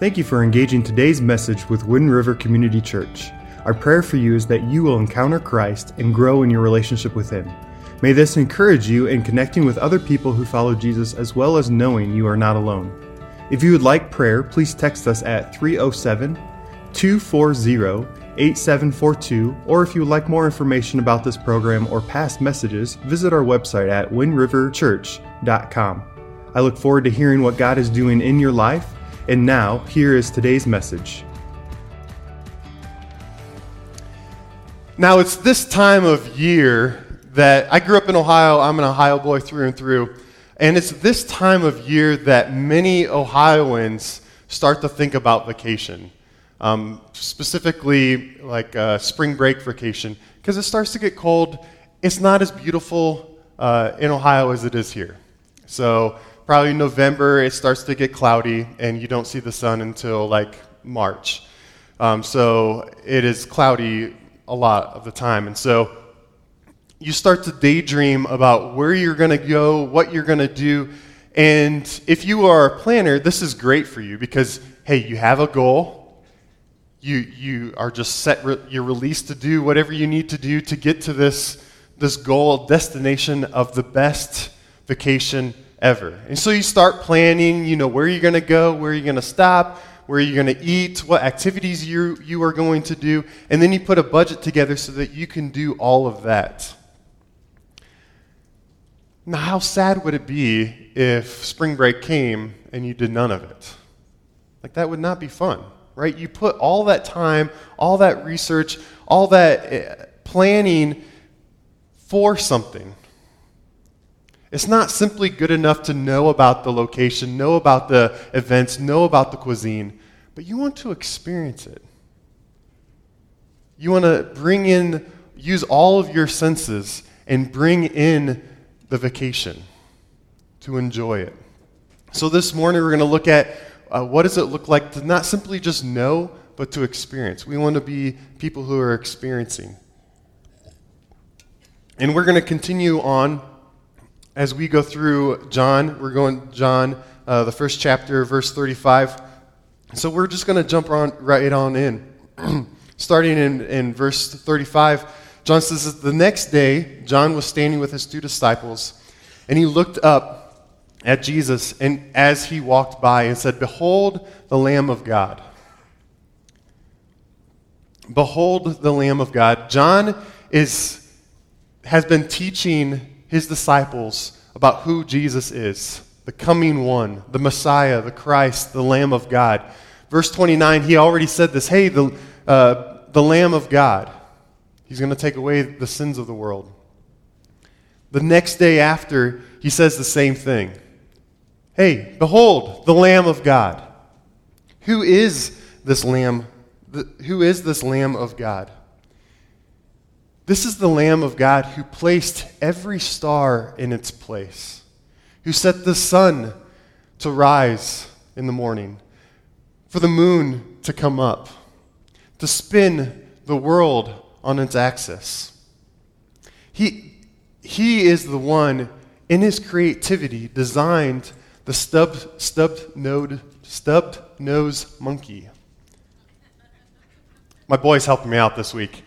Thank you for engaging today's message with Wind River Community Church. Our prayer for you is that you will encounter Christ and grow in your relationship with Him. May this encourage you in connecting with other people who follow Jesus as well as knowing you are not alone. If you would like prayer, please text us at 307 240 8742, or if you would like more information about this program or past messages, visit our website at windriverchurch.com. I look forward to hearing what God is doing in your life, and now, here is today's message. Now, it's this time of year that I grew up in Ohio. I'm an Ohio boy through and through. And it's this time of year that many Ohioans start to think about vacation, um, specifically like uh, spring break vacation, because it starts to get cold. It's not as beautiful uh, in Ohio as it is here. So, probably November, it starts to get cloudy, and you don't see the sun until like March. Um, so, it is cloudy a lot of the time. And so, you start to daydream about where you're going to go, what you're going to do. And if you are a planner, this is great for you because, hey, you have a goal. You, you are just set, re- you're released to do whatever you need to do to get to this, this goal, destination of the best vacation ever. And so you start planning, you know, where you're going to go, where you're going to stop, where you're going to eat, what activities you, you are going to do, and then you put a budget together so that you can do all of that. Now, how sad would it be if spring break came and you did none of it? Like, that would not be fun, right? You put all that time, all that research, all that eh, planning for something. It's not simply good enough to know about the location, know about the events, know about the cuisine, but you want to experience it. You want to bring in, use all of your senses and bring in the vacation, to enjoy it. So this morning we're going to look at uh, what does it look like to not simply just know, but to experience. We want to be people who are experiencing. And we're going to continue on as we go through John. We're going John, uh, the first chapter, verse 35. So we're just going to jump on right on in. Starting in, in verse 35, John says that the next day, John was standing with his two disciples, and he looked up at Jesus and as he walked by and said, Behold the Lamb of God. Behold the Lamb of God. John is, has been teaching his disciples about who Jesus is the coming one, the Messiah, the Christ, the Lamb of God. Verse 29, he already said this hey, the, uh, the Lamb of God. He's going to take away the sins of the world. The next day after, he says the same thing. Hey, behold, the Lamb of God. Who is this Lamb? Who is this Lamb of God? This is the Lamb of God who placed every star in its place, who set the sun to rise in the morning, for the moon to come up, to spin the world on its axis. He, he is the one in his creativity designed the stubbed, stubbed, node, stubbed nose monkey. My boy's helping me out this week.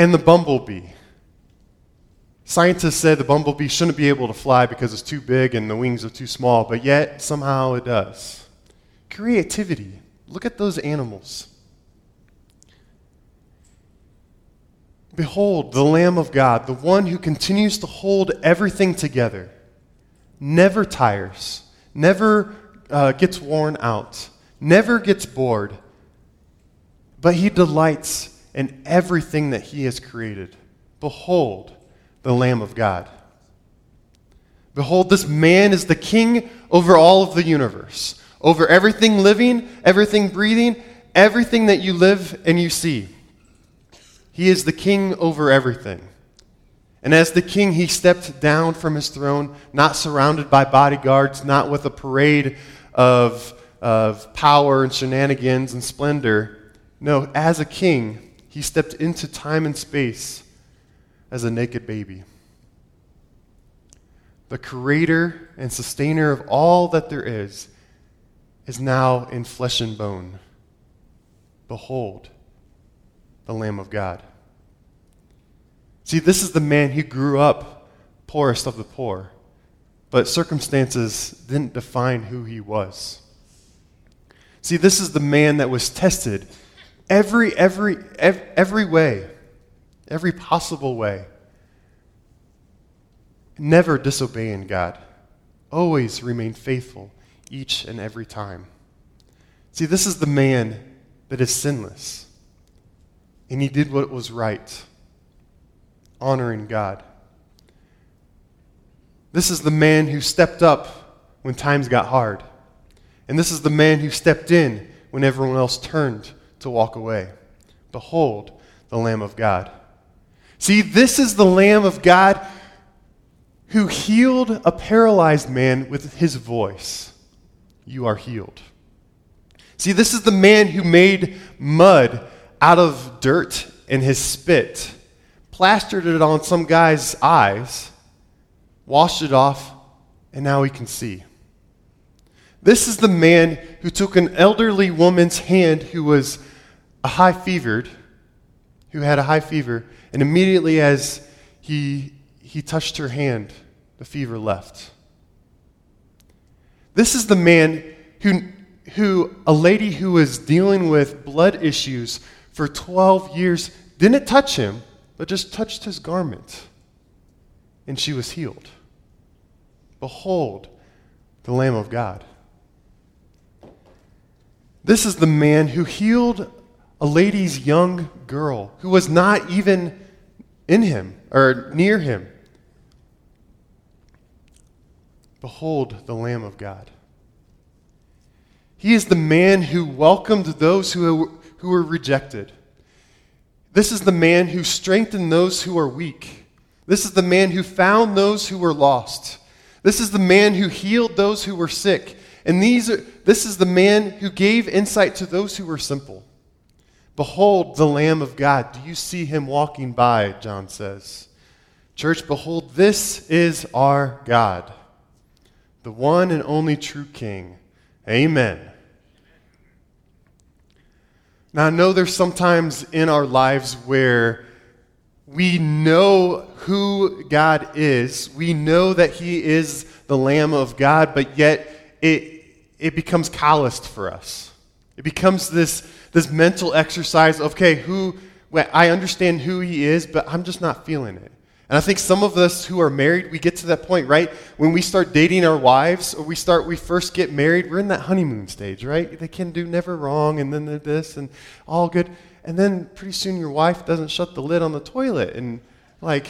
And the bumblebee. Scientists said the bumblebee shouldn't be able to fly because it's too big and the wings are too small, but yet somehow it does. Creativity. Look at those animals. Behold, the Lamb of God, the one who continues to hold everything together, never tires, never uh, gets worn out, never gets bored, but he delights in everything that he has created. Behold, the Lamb of God. Behold, this man is the king over all of the universe, over everything living, everything breathing, everything that you live and you see. He is the king over everything. And as the king, he stepped down from his throne, not surrounded by bodyguards, not with a parade of, of power and shenanigans and splendor. No, as a king, he stepped into time and space as a naked baby. The creator and sustainer of all that there is is now in flesh and bone. Behold, the Lamb of God. See, this is the man who grew up poorest of the poor, but circumstances didn't define who he was. See, this is the man that was tested every, every, every, way, every possible way. Never disobeying God, always remain faithful each and every time. See, this is the man that is sinless, and he did what was right, honoring God. This is the man who stepped up when times got hard. And this is the man who stepped in when everyone else turned to walk away. Behold, the Lamb of God. See, this is the Lamb of God who healed a paralyzed man with his voice. You are healed. See, this is the man who made mud out of dirt and his spit, plastered it on some guy's eyes, washed it off, and now he can see. This is the man who took an elderly woman's hand who was a high fevered, who had a high fever, and immediately as he, he touched her hand, the fever left. This is the man who, who a lady who was dealing with blood issues for 12 years didn't touch him, but just touched his garment, and she was healed. Behold, the Lamb of God. This is the man who healed a lady's young girl who was not even in him or near him. Behold the Lamb of God. He is the man who welcomed those who, who were rejected. This is the man who strengthened those who are weak. This is the man who found those who were lost. This is the man who healed those who were sick. And these are, this is the man who gave insight to those who were simple. Behold the Lamb of God. Do you see him walking by? John says. Church, behold, this is our God, the one and only true King. Amen. Now, I know there's sometimes in our lives where we know who God is, we know that He is the Lamb of God, but yet it, it becomes calloused for us. It becomes this, this mental exercise of, okay, who, I understand who he is, but I'm just not feeling it. And I think some of us who are married, we get to that point, right? When we start dating our wives, or we start, we first get married, we're in that honeymoon stage, right? They can do never wrong, and then they're this, and all good. And then pretty soon your wife doesn't shut the lid on the toilet, and like,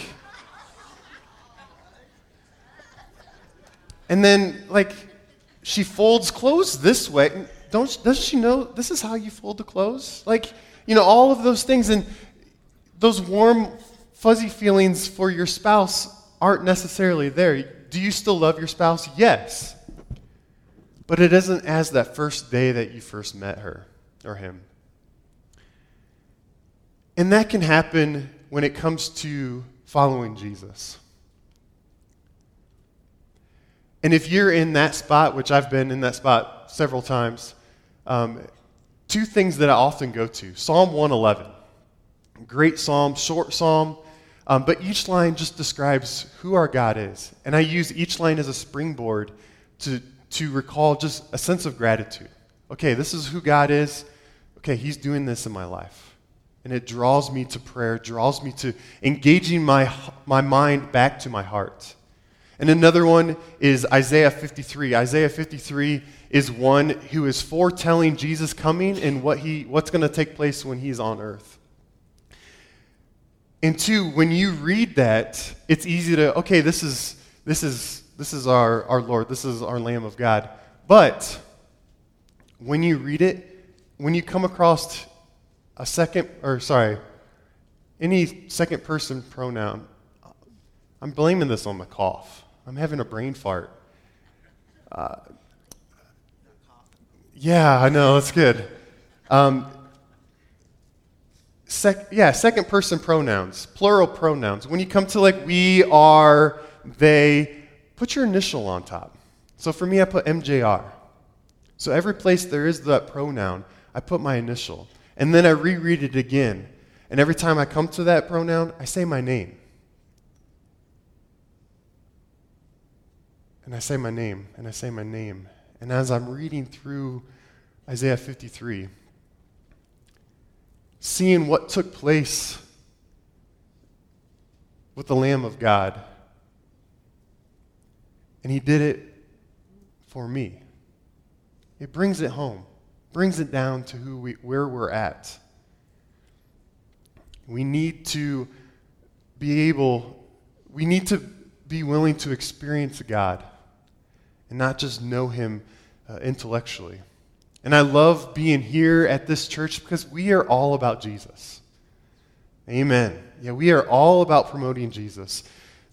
and then like, she folds clothes this way. Don't, doesn't she know this is how you fold the clothes? Like, you know, all of those things. And those warm, fuzzy feelings for your spouse aren't necessarily there. Do you still love your spouse? Yes. But it isn't as that first day that you first met her or him. And that can happen when it comes to following Jesus. And if you're in that spot, which I've been in that spot several times, um, two things that I often go to Psalm 111. Great psalm, short psalm, um, but each line just describes who our God is. And I use each line as a springboard to, to recall just a sense of gratitude. Okay, this is who God is. Okay, He's doing this in my life. And it draws me to prayer, draws me to engaging my, my mind back to my heart. And another one is Isaiah 53. Isaiah 53 is one who is foretelling Jesus coming and what he, what's going to take place when he's on earth. And two, when you read that, it's easy to, okay, this is, this is, this is our, our Lord, this is our Lamb of God. But when you read it, when you come across a second, or sorry, any second person pronoun, I'm blaming this on the cough. I'm having a brain fart. Uh, yeah, I know, that's good. Um, sec- yeah, second person pronouns, plural pronouns. When you come to like we, are, they, put your initial on top. So for me, I put MJR. So every place there is that pronoun, I put my initial. And then I reread it again. And every time I come to that pronoun, I say my name. And I say my name, and I say my name. And as I'm reading through Isaiah 53, seeing what took place with the Lamb of God, and He did it for me. It brings it home, brings it down to who we, where we're at. We need to be able, we need to be willing to experience God and not just know Him uh, intellectually. And I love being here at this church because we are all about Jesus. Amen. Yeah, we are all about promoting Jesus.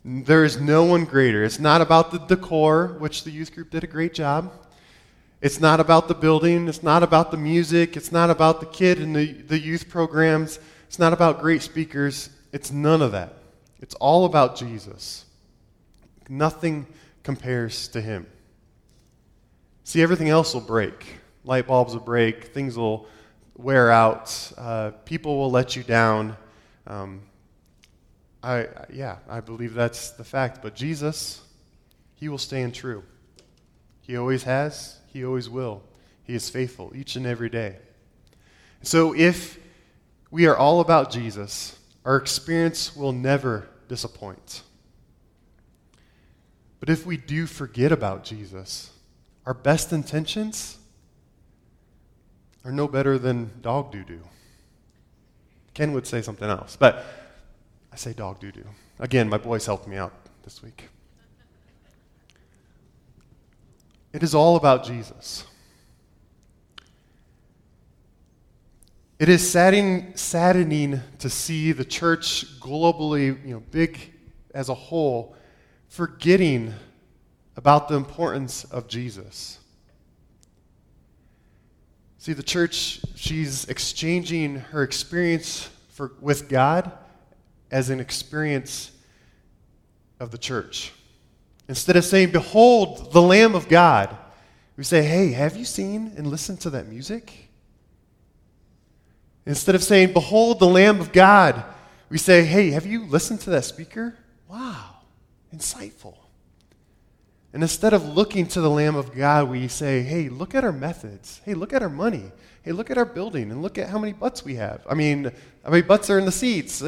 There is no one greater. It's not about the decor, which the youth group did a great job. It's not about the building. It's not about the music. It's not about the kid and the, the youth programs. It's not about great speakers. It's none of that. It's all about Jesus. Nothing compares to him. See, everything else will break. Light bulbs will break. Things will wear out. Uh, people will let you down. Um, I, yeah, I believe that's the fact. But Jesus, he will stand true. He always has, he always will. He is faithful each and every day. So if we are all about Jesus, our experience will never disappoint. But if we do forget about Jesus, our best intentions are no better than dog doo doo. Ken would say something else, but I say dog doo doo. Again, my boys helped me out this week. It is all about Jesus. It is saddening, saddening to see the church globally, you know, big as a whole, forgetting about the importance of Jesus. See, the church, she's exchanging her experience for, with God as an experience of the church. Instead of saying, Behold, the Lamb of God, we say, Hey, have you seen and listened to that music? Instead of saying, Behold, the Lamb of God, we say, Hey, have you listened to that speaker? Wow, insightful. And instead of looking to the Lamb of God, we say, hey, look at our methods. Hey, look at our money. Hey, look at our building and look at how many butts we have. I mean, how many butts are in the seats?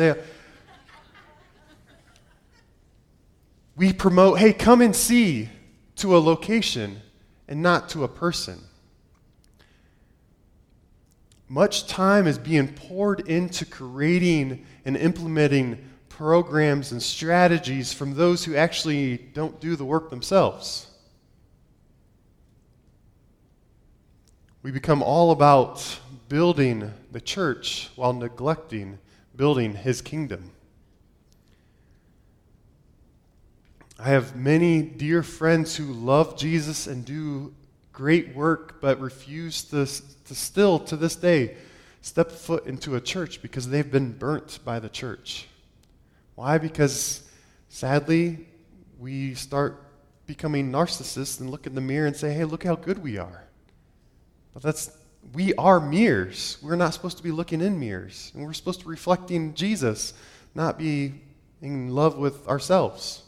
We promote, hey, come and see to a location and not to a person. Much time is being poured into creating and implementing programs and strategies from those who actually don't do the work themselves. We become all about building the church while neglecting building his kingdom. I have many dear friends who love Jesus and do great work, but refuse to, to still, to this day, step foot into a church because they've been burnt by the church. Why? Because sadly, we start becoming narcissists and look in the mirror and say, hey, look how good we are. But that's, we are mirrors. We're not supposed to be looking in mirrors. And we're supposed to be reflecting Jesus, not be in love with ourselves.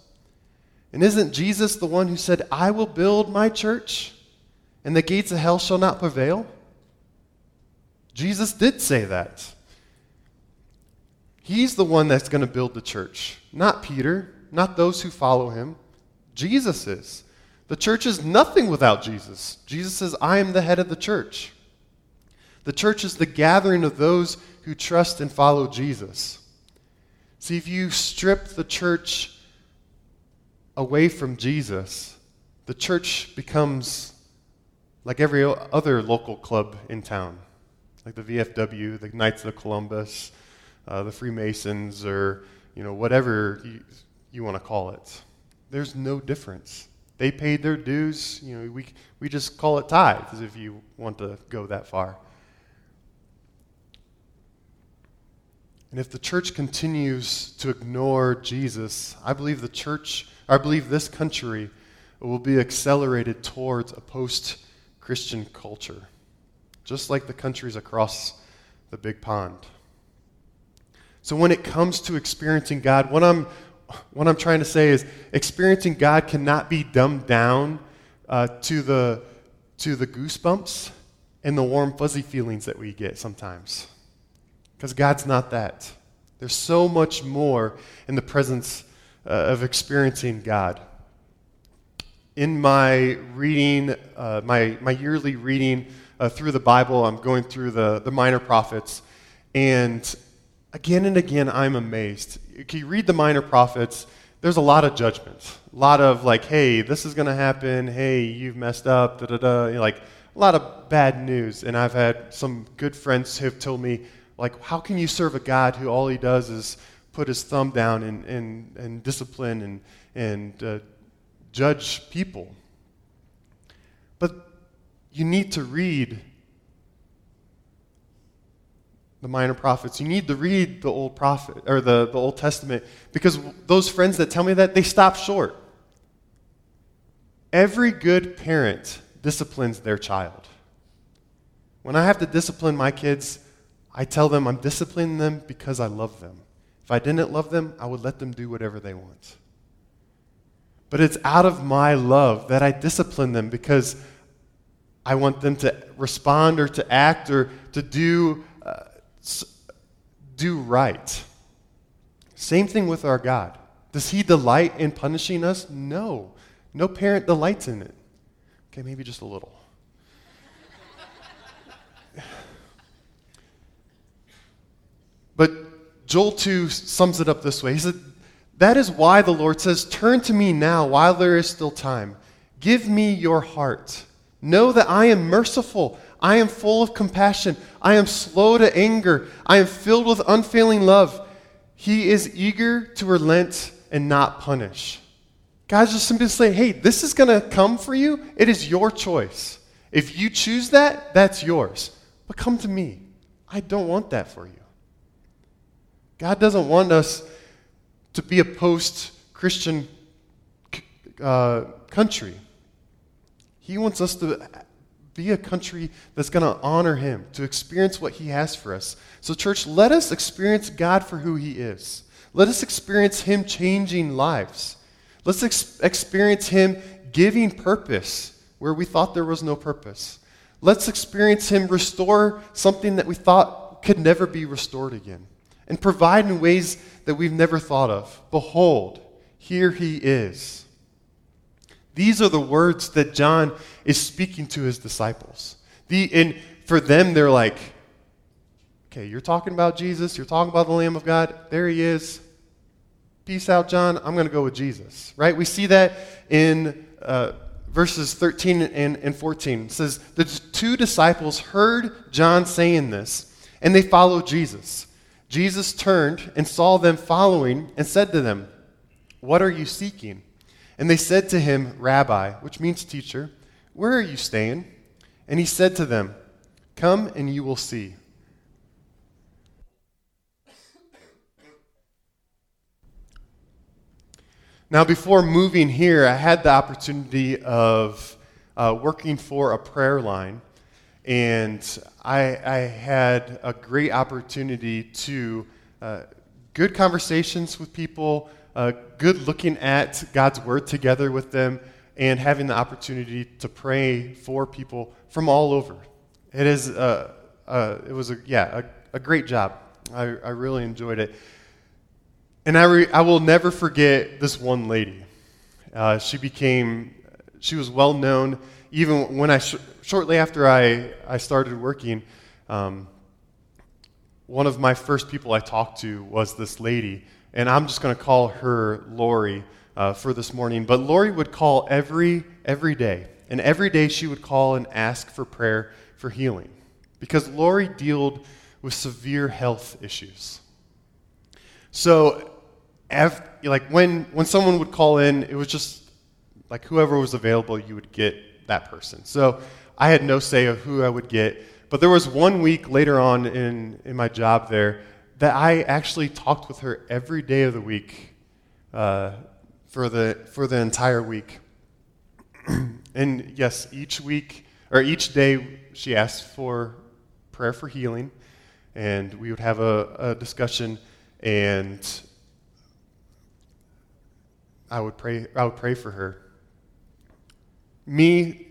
And isn't Jesus the one who said, I will build my church, and the gates of hell shall not prevail? Jesus did say that. He's the one that's going to build the church, not Peter, not those who follow him. Jesus is. The church is nothing without Jesus. Jesus says, I am the head of the church. The church is the gathering of those who trust and follow Jesus. See, if you strip the church away from Jesus, the church becomes like every other local club in town, like the VFW, the Knights of Columbus, uh, the Freemasons, or you know whatever you, you want to call it. There's no difference. They paid their dues. You know, we we just call it tithes if you want to go that far. And if the church continues to ignore Jesus, I believe the church, I believe this country will be accelerated towards a post Christian culture, just like the countries across the big pond. So when it comes to experiencing God, what I'm, what I'm trying to say is experiencing God cannot be dumbed down uh, to, the, to the goosebumps and the warm, fuzzy feelings that we get sometimes. Because God's not that. There's so much more in the presence uh, of experiencing God. In my reading, uh, my, my yearly reading uh, through the Bible, I'm going through the, the minor prophets, and again and again, I'm amazed. If you read the minor prophets, there's a lot of judgment. A lot of like, hey, this is going to happen. Hey, you've messed up. Da da da. Like a lot of bad news. And I've had some good friends who have told me, like, how can you serve a God who all he does is put his thumb down and, and, and discipline and, and uh, judge people? But you need to read the minor prophets. You need to read the old prophet or the, the Old Testament because those friends that tell me that they stop short. Every good parent disciplines their child. When I have to discipline my kids, I tell them I'm disciplining them because I love them. If I didn't love them, I would let them do whatever they want. But it's out of my love that I discipline them because I want them to respond or to act or to do do right. Same thing with our God. Does he delight in punishing us? No. No parent delights in it. Okay, maybe just a little. but Joel 2 sums it up this way. He said, That is why the Lord says, Turn to me now while there is still time. Give me your heart. Know that I am merciful. I am full of compassion. I am slow to anger. I am filled with unfailing love. He is eager to relent and not punish. God's just simply saying, hey, this is going to come for you. It is your choice. If you choose that, that's yours. But come to me. I don't want that for you. God doesn't want us to be a post Christian uh, country. He wants us to be a country that's going to honor him, to experience what he has for us. So, church, let us experience God for who he is. Let us experience him changing lives. Let's ex- experience him giving purpose where we thought there was no purpose. Let's experience him restore something that we thought could never be restored again and provide in ways that we've never thought of. Behold, here he is. These are the words that John is speaking to his disciples. The, and for them, they're like, okay, you're talking about Jesus, you're talking about the Lamb of God, there he is. Peace out, John. I'm going to go with Jesus, right? We see that in uh, verses 13 and, and 14. It says, The two disciples heard John saying this, and they followed Jesus. Jesus turned and saw them following and said to them, What are you seeking? And they said to him, Rabbi, which means teacher, where are you staying? And he said to them, Come and you will see. Now, before moving here, I had the opportunity of uh, working for a prayer line, and I, I had a great opportunity to uh, good conversations with people uh, good looking at God's word together with them and having the opportunity to pray for people from all over. It is, uh, uh, it was a, yeah, a, a great job. I, I really enjoyed it. And I, re, I will never forget this one lady. Uh, she became, she was well known even when I, sh- shortly after I, I started working, um, one of my first people I talked to was this lady and I'm just going to call her Lori uh, for this morning. But Lori would call every every day, and every day she would call and ask for prayer for healing, because Lori dealt with severe health issues. So, like when when someone would call in, it was just like whoever was available, you would get that person. So I had no say of who I would get. But there was one week later on in, in my job there that I actually talked with her every day of the week uh, for, the, for the entire week. and yes, each week or each day she asked for prayer for healing, and we would have a, a discussion, and I would pray. I would pray for her. Me,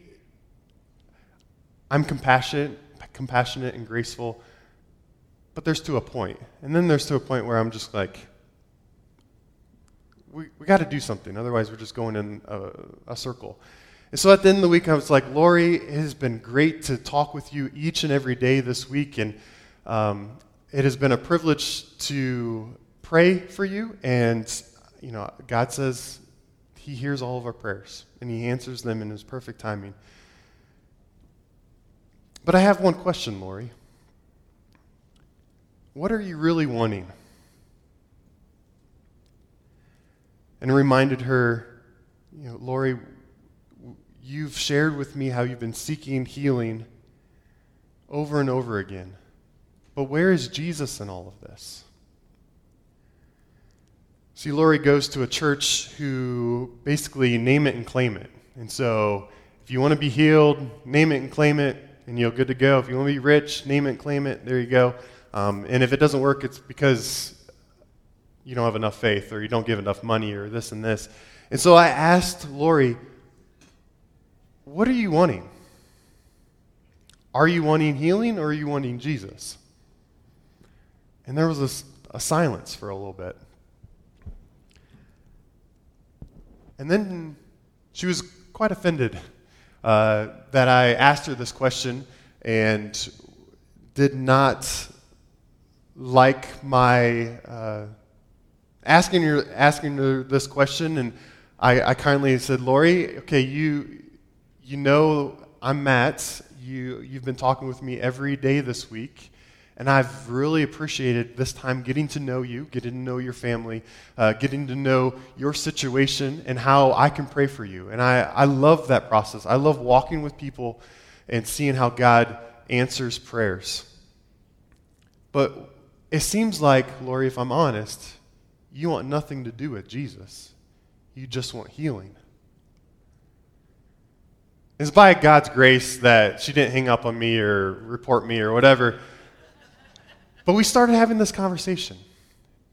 I'm compassionate, compassionate and graceful, but there's to a point. and then there's to a point where I'm just like, we, we got to do something. Otherwise, we're just going in a, a circle. And so at the end of the week, I was like, Lori, it has been great to talk with you each and every day this week. And um, it has been a privilege to pray for you. And, you know, God says He hears all of our prayers and He answers them in His perfect timing. But I have one question, Lori. What are you really wanting? and reminded her, you know, Lori, you've shared with me how you've been seeking healing over and over again. But where is Jesus in all of this? See, Lori goes to a church who basically name it and claim it. And so, if you want to be healed, name it and claim it, and you're good to go. If you want to be rich, name it and claim it, there you go. Um, and if it doesn't work, it's because you don't have enough faith or you don't give enough money or this and this. And so I asked Lori, what are you wanting? Are you wanting healing or are you wanting Jesus? And there was a, a silence for a little bit. And then she was quite offended uh, that I asked her this question and did not like my. Uh, asking, your, asking her this question, and I, I kindly said, Lori, okay, you, you know I'm Matt. You, you've been talking with me every day this week. And I've really appreciated this time getting to know you, getting to know your family, uh, getting to know your situation and how I can pray for you. And I, I love that process. I love walking with people and seeing how God answers prayers. But it seems like, Lori, if I'm honest, you want nothing to do with Jesus. You just want healing. It's by God's grace that she didn't hang up on me or report me or whatever. But we started having this conversation.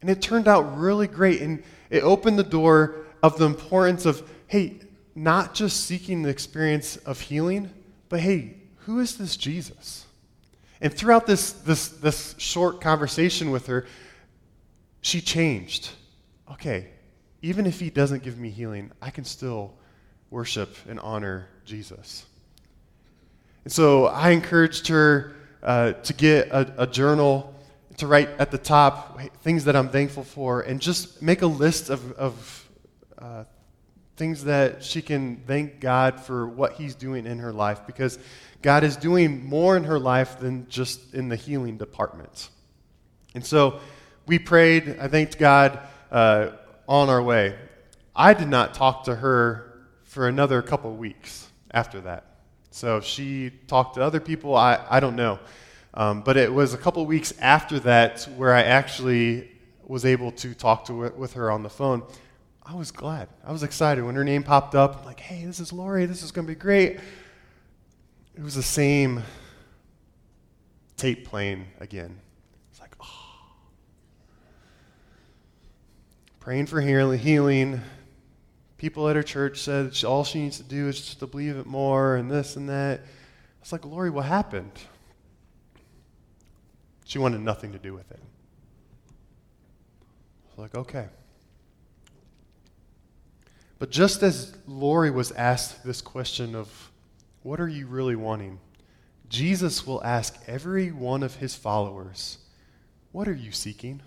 And it turned out really great. And it opened the door of the importance of, hey, not just seeking the experience of healing, but hey, who is this Jesus? And throughout this, this, this short conversation with her, she changed. Okay, even if he doesn't give me healing, I can still worship and honor Jesus. And so I encouraged her uh, to get a, a, journal to write at the top things that I'm thankful for and just make a list of, of uh, things that she can thank God for what He's doing in her life because God is doing more in her life than just in the healing department. And so we prayed. I thanked God uh, on our way. I did not talk to her for another couple weeks after that. So she talked to other people. I, I don't know. Um, but it was a couple weeks after that where I actually was able to talk to with her on the phone. I was glad. I was excited when her name popped up. I'm like, hey, this is Lori. This is going to be great. It was the same tape playing again. It's like, oh. Praying for healing. People at her church said all she needs to do is just to believe it more and this and that. It's like, Lori, what happened? She wanted nothing to do with it. I was like, okay. But just as Lori was asked this question of, what are you really wanting? Jesus will ask every one of his followers, what are you seeking?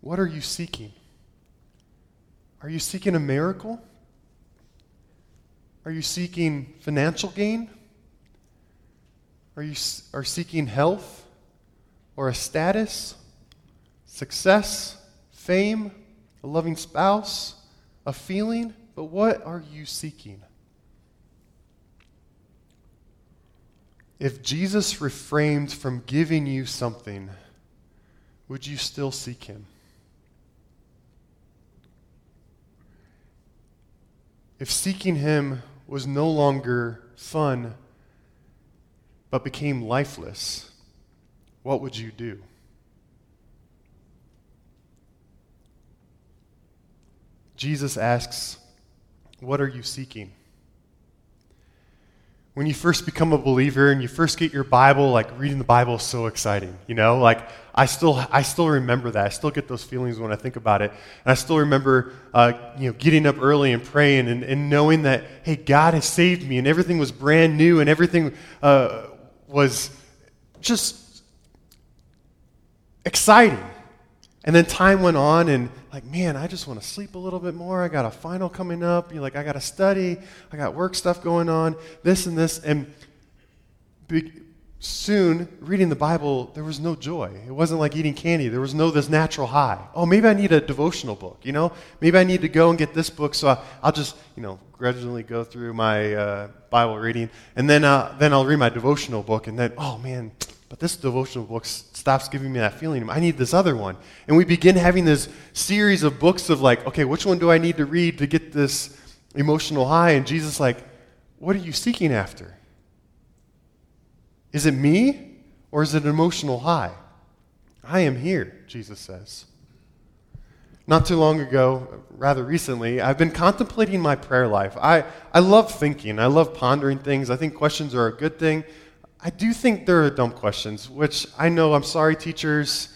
What are you seeking? Are you seeking a miracle? Are you seeking financial gain? Are you are seeking health or a status, success, fame, a loving spouse, a feeling? But what are you seeking? If Jesus refrained from giving you something, would you still seek him? If seeking Him was no longer fun, but became lifeless, what would you do? Jesus asks, What are you seeking? When you first become a believer and you first get your Bible, like reading the Bible is so exciting, you know? Like, I still, I still remember that. I still get those feelings when I think about it. And I still remember, uh, you know, getting up early and praying and, and knowing that, hey, God has saved me and everything was brand new and everything uh, was just exciting. And then time went on, and like, man, I just want to sleep a little bit more. I got a final coming up. You're like, I got to study. I got work stuff going on, this and this. And soon, reading the Bible, there was no joy. It wasn't like eating candy. There was no this natural high. Oh, maybe I need a devotional book, you know? Maybe I need to go and get this book, so I'll just, you know, gradually go through my uh, Bible reading, and then, uh, then I'll read my devotional book, and then, oh, man, but this devotional book stops giving me that feeling. I need this other one. And we begin having this series of books of like, okay, which one do I need to read to get this emotional high? And Jesus like, what are you seeking after? Is it me or is it an emotional high? I am here, Jesus says. Not too long ago, rather recently, I've been contemplating my prayer life. I, I love thinking, I love pondering things. I think questions are a good thing. I do think there are dumb questions, which I know, I'm sorry, teachers.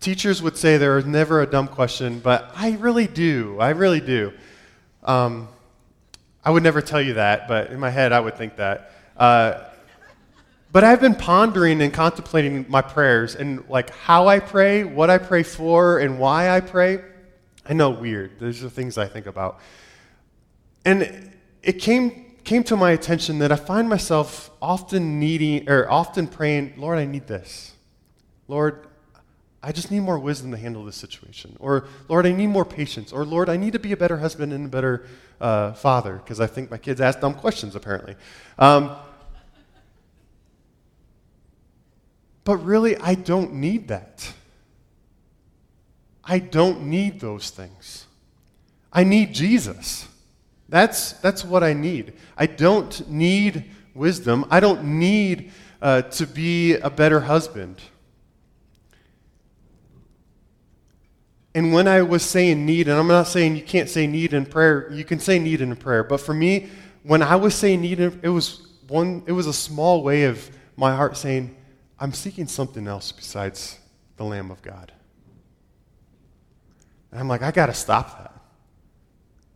Teachers would say there is never a dumb question, but I really do. I really do. Um, I would never tell you that, but in my head, I would think that. Uh, but I've been pondering and contemplating my prayers and like how I pray, what I pray for, and why I pray. I know, weird. Those are things I think about. And it came came to my attention that I find myself often needing, or often praying, Lord, I need this. Lord, I just need more wisdom to handle this situation. Or, Lord, I need more patience. Or, Lord, I need to be a better husband and a better uh, father, because I think my kids ask dumb questions, apparently. Um, but really, I don't need that. I don't need those things. I need Jesus. That's, that's what I need. I don't need wisdom. I don't need uh, to be a better husband. And when I was saying need, and I'm not saying you can't say need in prayer, you can say need in prayer, but for me, when I was saying need, it was one, it was a small way of my heart saying, I'm seeking something else besides the Lamb of God. And I'm like, I got to stop that.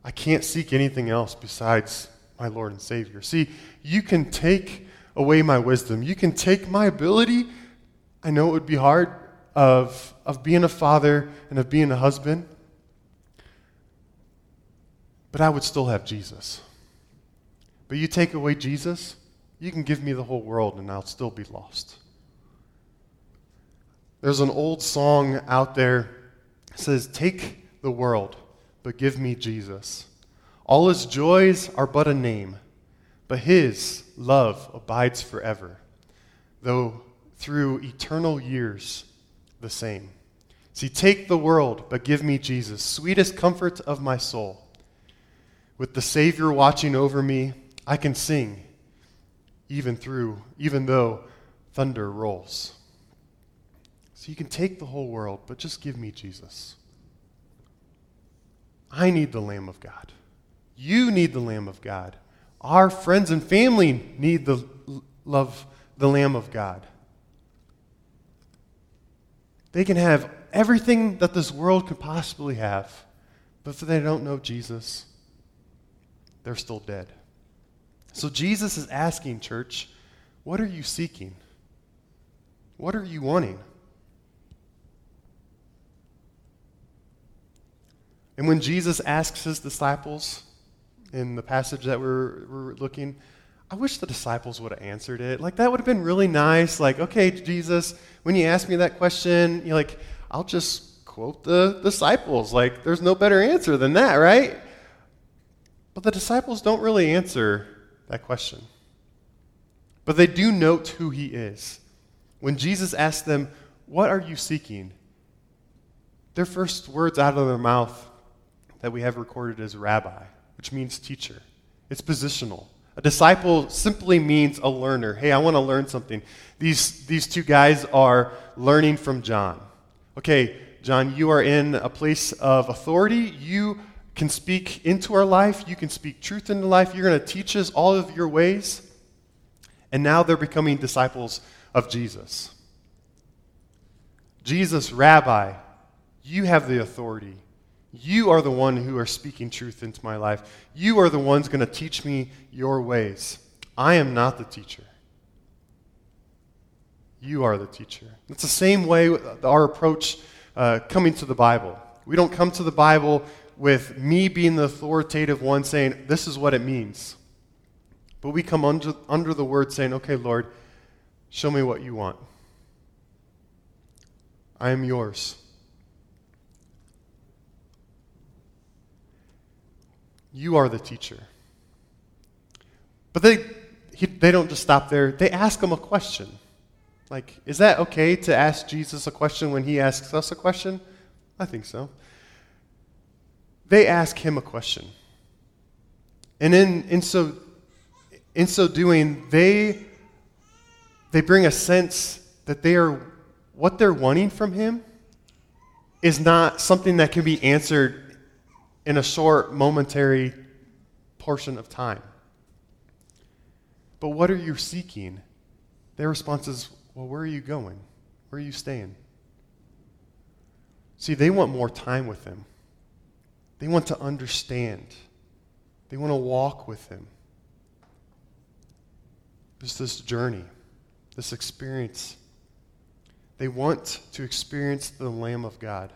I can't seek anything else besides my Lord and Savior. See, you can take away my wisdom. You can take my ability. I know it would be hard of, of being a father and of being a husband, but I would still have Jesus. But you take away Jesus, you can give me the whole world and I'll still be lost. There's an old song out there that says, Take the world but give me Jesus. All his joys are but a name, but his love abides forever, though through eternal years the same. See, take the world, but give me Jesus, sweetest comfort of my soul. With the Savior watching over me, I can sing, even through, even though thunder rolls. So you can take the whole world, but just give me Jesus. I need the Lamb of God. You need the Lamb of God. Our friends and family need the love the Lamb of God. They can have everything that this world could possibly have, but if they don't know Jesus, they're still dead. So Jesus is asking, church, what are you seeking? What are you wanting? And when Jesus asks his disciples in the passage that we're, we're looking, I wish the disciples would have answered it. Like, that would have been really nice. Like, okay, Jesus, when you ask me that question, you're like, I'll just quote the disciples. Like, there's no better answer than that, right? But the disciples don't really answer that question. But they do note who he is. When Jesus asks them, What are you seeking? Their first words out of their mouth that we have recorded as rabbi, which means teacher. it's positional. A disciple simply means a learner. Hey, I want to learn something. These, these two guys are learning from John. Okay, John, you are in a place of authority. You can speak into our life. You can speak truth into life. You're going to teach us all of your ways. And now they're becoming disciples of Jesus. Jesus, Rabbi, you have the authority. You are the one who are speaking truth into my life. You are the ones going to teach me your ways. I am not the teacher. You are the teacher. It's the same way our approach uh, coming to the Bible. We don't come to the Bible with me being the authoritative one saying, this is what it means. But we come under, under the word saying, okay, Lord, show me what you want. I am yours. You are the teacher. But they, he, they don't just stop there. They ask him a question. Like, is that okay to ask Jesus a question when he asks us a question? I think so. They ask him a question. And in, in, so, in so doing, they, they bring a sense that they are what they're wanting from him is not something that can be answered in a short, momentary portion of time. But what are you seeking? Their response is, Well, where are you going? Where are you staying? See, they want more time with him. They want to understand. They want to walk with him. It's this journey, this experience they want to experience the Lamb of God.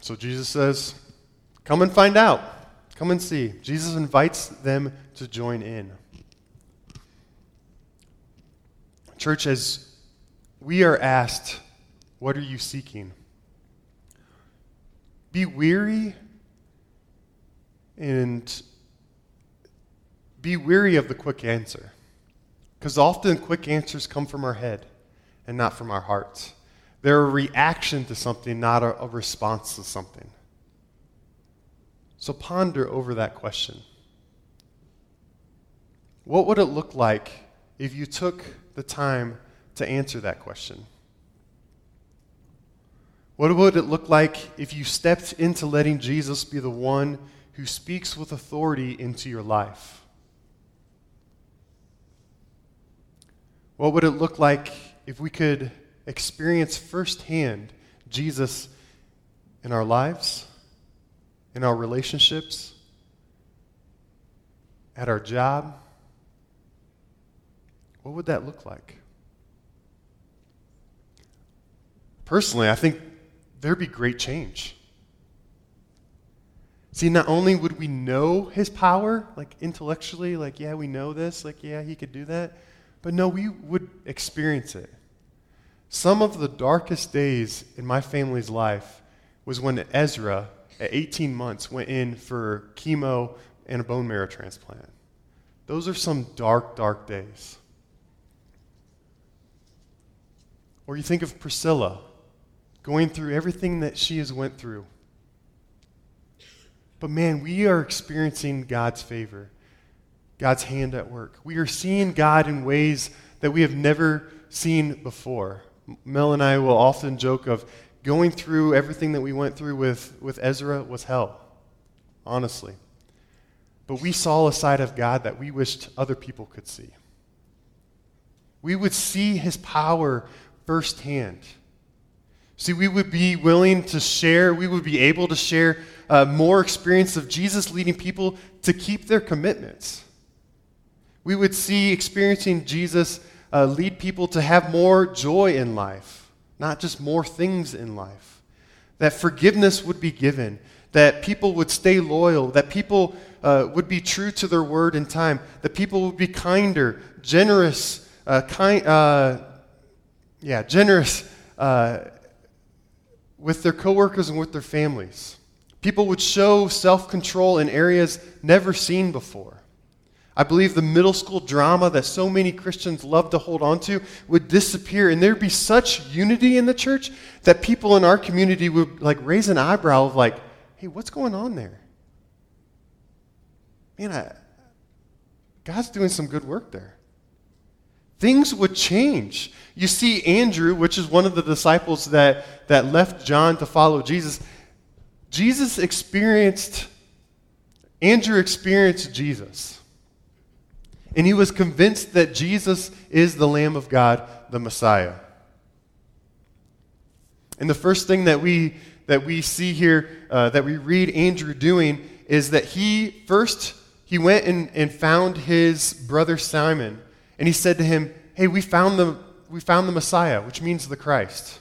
So Jesus says, Come and find out. Come and see. Jesus invites them to join in. Church, as we are asked, What are you seeking? Be weary and be weary of the quick answer. Because often quick answers come from our head and not from our hearts. They're a reaction to something, not a, a response to something. So ponder over that question. What would it look like if you took the time to answer that question? What would it look like if you stepped into letting Jesus be the one who speaks with authority into your life? What would it look like if we could experience firsthand Jesus in our lives, in our relationships, at our job? What would that look like? Personally, I think there'd be great change. See, not only would we know his power, like intellectually, like, yeah, we know this, like, yeah, he could do that but no, we would experience it. Some of the darkest days in my family's life was when Ezra, at 18 months, went in for chemo and a bone marrow transplant. Those are some dark, dark days. Or you think of Priscilla going through everything that she has went through. But man, we are experiencing God's favor. God's hand at work. We are seeing God in ways that we have never seen before. Mel and I will often joke of going through everything that we went through with, with Ezra was hell, honestly. But we saw a side of God that we wished other people could see. We would see his power firsthand. See, we would be willing to share, we would be able to share uh, more experience of Jesus leading people to keep their commitments. We would see experiencing Jesus uh, lead people to have more joy in life, not just more things in life. That forgiveness would be given, that people would stay loyal, that people uh, would be true to their word in time, that people would be kinder, generous, uh, kind, uh, yeah, generous uh, with their coworkers and with their families. People would show self control in areas never seen before. I believe the middle school drama that so many Christians love to hold on to would disappear, and there'd be such unity in the church that people in our community would like raise an eyebrow of like, "Hey, what's going on there?" man, I, God's doing some good work there. Things would change. You see, Andrew, which is one of the disciples that, that left John to follow Jesus, Jesus experienced, Andrew experienced Jesus. And he was convinced that Jesus is the Lamb of God, the Messiah. And the first thing that we, that we see here, uh, that we read Andrew doing, is that he first he went and, and found his brother Simon, and he said to him, Hey, we found the, we found the Messiah, which means the Christ.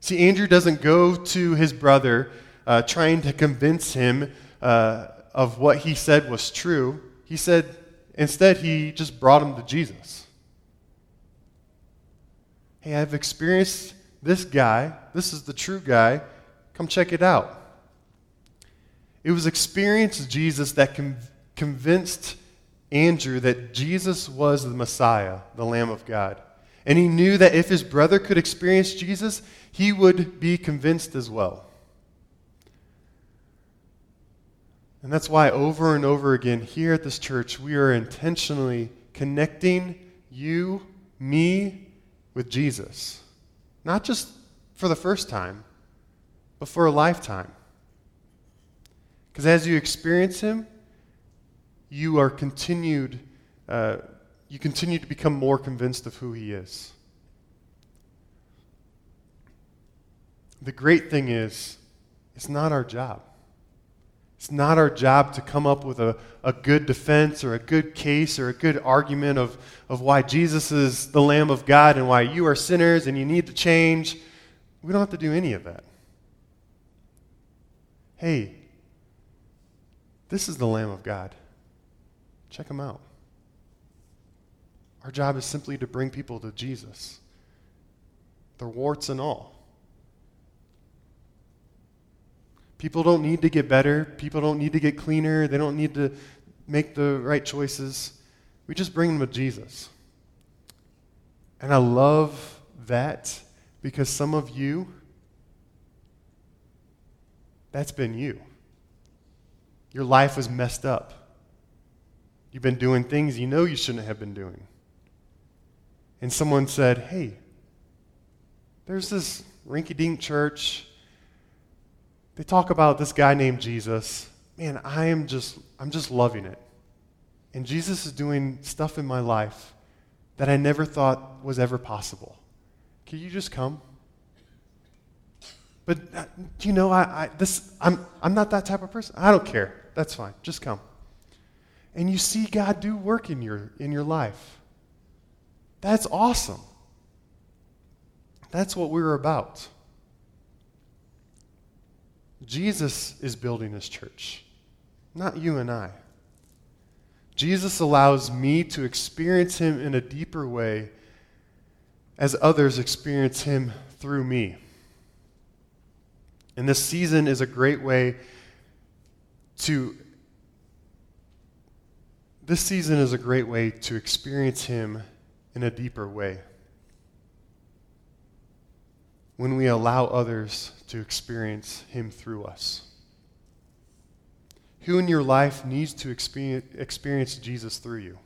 See, Andrew doesn't go to his brother uh, trying to convince him uh, of what he said was true. He said, instead, he just brought him to Jesus. Hey, I've experienced this guy. This is the true guy. Come check it out. It was experience Jesus that con- convinced Andrew that Jesus was the Messiah, the Lamb of God. And he knew that if his brother could experience Jesus, he would be convinced as well. And that's why over and over again here at this church, we are intentionally connecting you, me, with Jesus. Not just for the first time, but for a lifetime. Because as you experience Him, you are continued, uh, you continue to become more convinced of who He is. The great thing is, it's not our job. It's not our job to come up with a, a good defense or a good case or a good argument of, of why Jesus is the Lamb of God and why you are sinners and you need to change. We don't have to do any of that. Hey, this is the Lamb of God. Check him out. Our job is simply to bring people to Jesus, their warts and all. People don't need to get better. People don't need to get cleaner. They don't need to make the right choices. We just bring them to Jesus. And I love that because some of you, that's been you. Your life was messed up. You've been doing things you know you shouldn't have been doing. And someone said, Hey, there's this rinky dink church. They talk about this guy named Jesus. Man, I am just, I'm just loving it. And Jesus is doing stuff in my life that I never thought was ever possible. Can you just come? But uh, you know, I, I, this, I'm, I'm not that type of person. I don't care. That's fine. Just come. And you see God do work in your, in your life. That's awesome. That's what we're about. Jesus is building his church, not you and I. Jesus allows me to experience him in a deeper way as others experience him through me. And this season is a great way to this season is a great way to experience him in a deeper way. When we allow others to experience him through us. Who in your life needs to experience Jesus through you?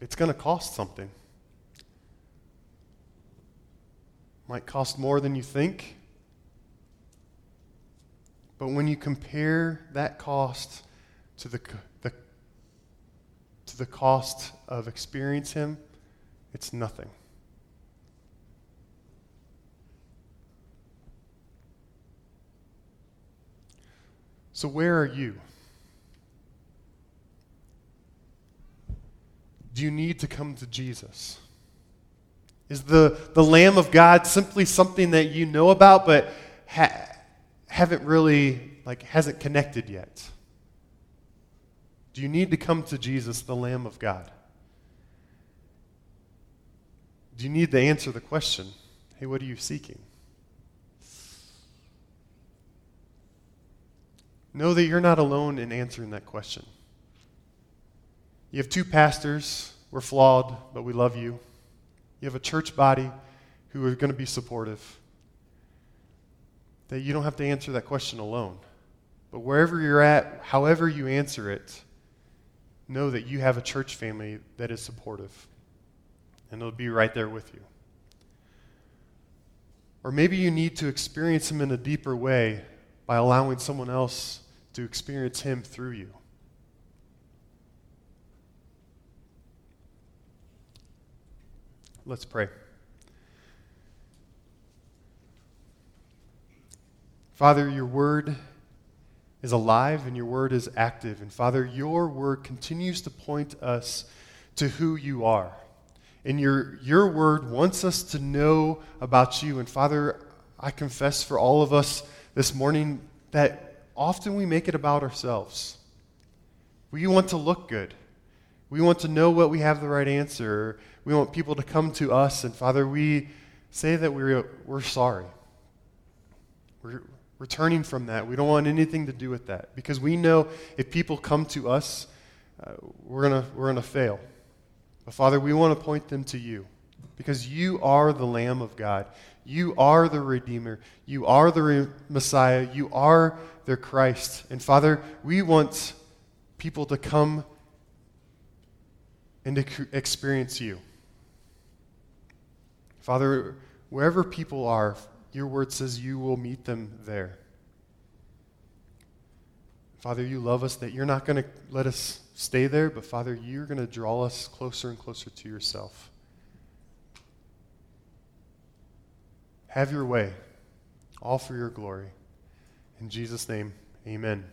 It's going to cost something. might cost more than you think. But when you compare that cost to the, to the cost of experience Him, it's nothing. So, where are you? Do you need to come to Jesus? Is the, the Lamb of God simply something that you know about but ha- haven't really, like, hasn't connected yet? Do you need to come to Jesus, the Lamb of God? Do you need to answer the question, hey, what are you seeking? Know that you're not alone in answering that question. You have two pastors. We're flawed, but we love you. You have a church body who are going to be supportive. That you don't have to answer that question alone. But wherever you're at, however you answer it, know that you have a church family that is supportive. And it'll be right there with you. Or maybe you need to experience Him in a deeper way by allowing someone else to experience Him through you. Let's pray. Father, your word is alive and your word is active. And Father, your word continues to point us to who you are. And your, your word wants us to know about you. And Father, I confess for all of us this morning that often we make it about ourselves. We want to look good. We want to know what we have the right answer. We want people to come to us. And Father, we say that we're, we're sorry. We're, we're from that. We don't want anything to do with that because we know if people come to us, uh, we're going we're going to fail. But Father, we want to point them to you because you are the Lamb of God. You are the Redeemer. You are the Re- Messiah. You are their Christ. And Father, we want people to come and to experience you. Father, wherever people are, your word says you will meet them there. Father, you love us that you're not going to let us stay there, but Father, you're going to draw us closer and closer to yourself. Have your way, all for your glory. In Jesus' name, amen.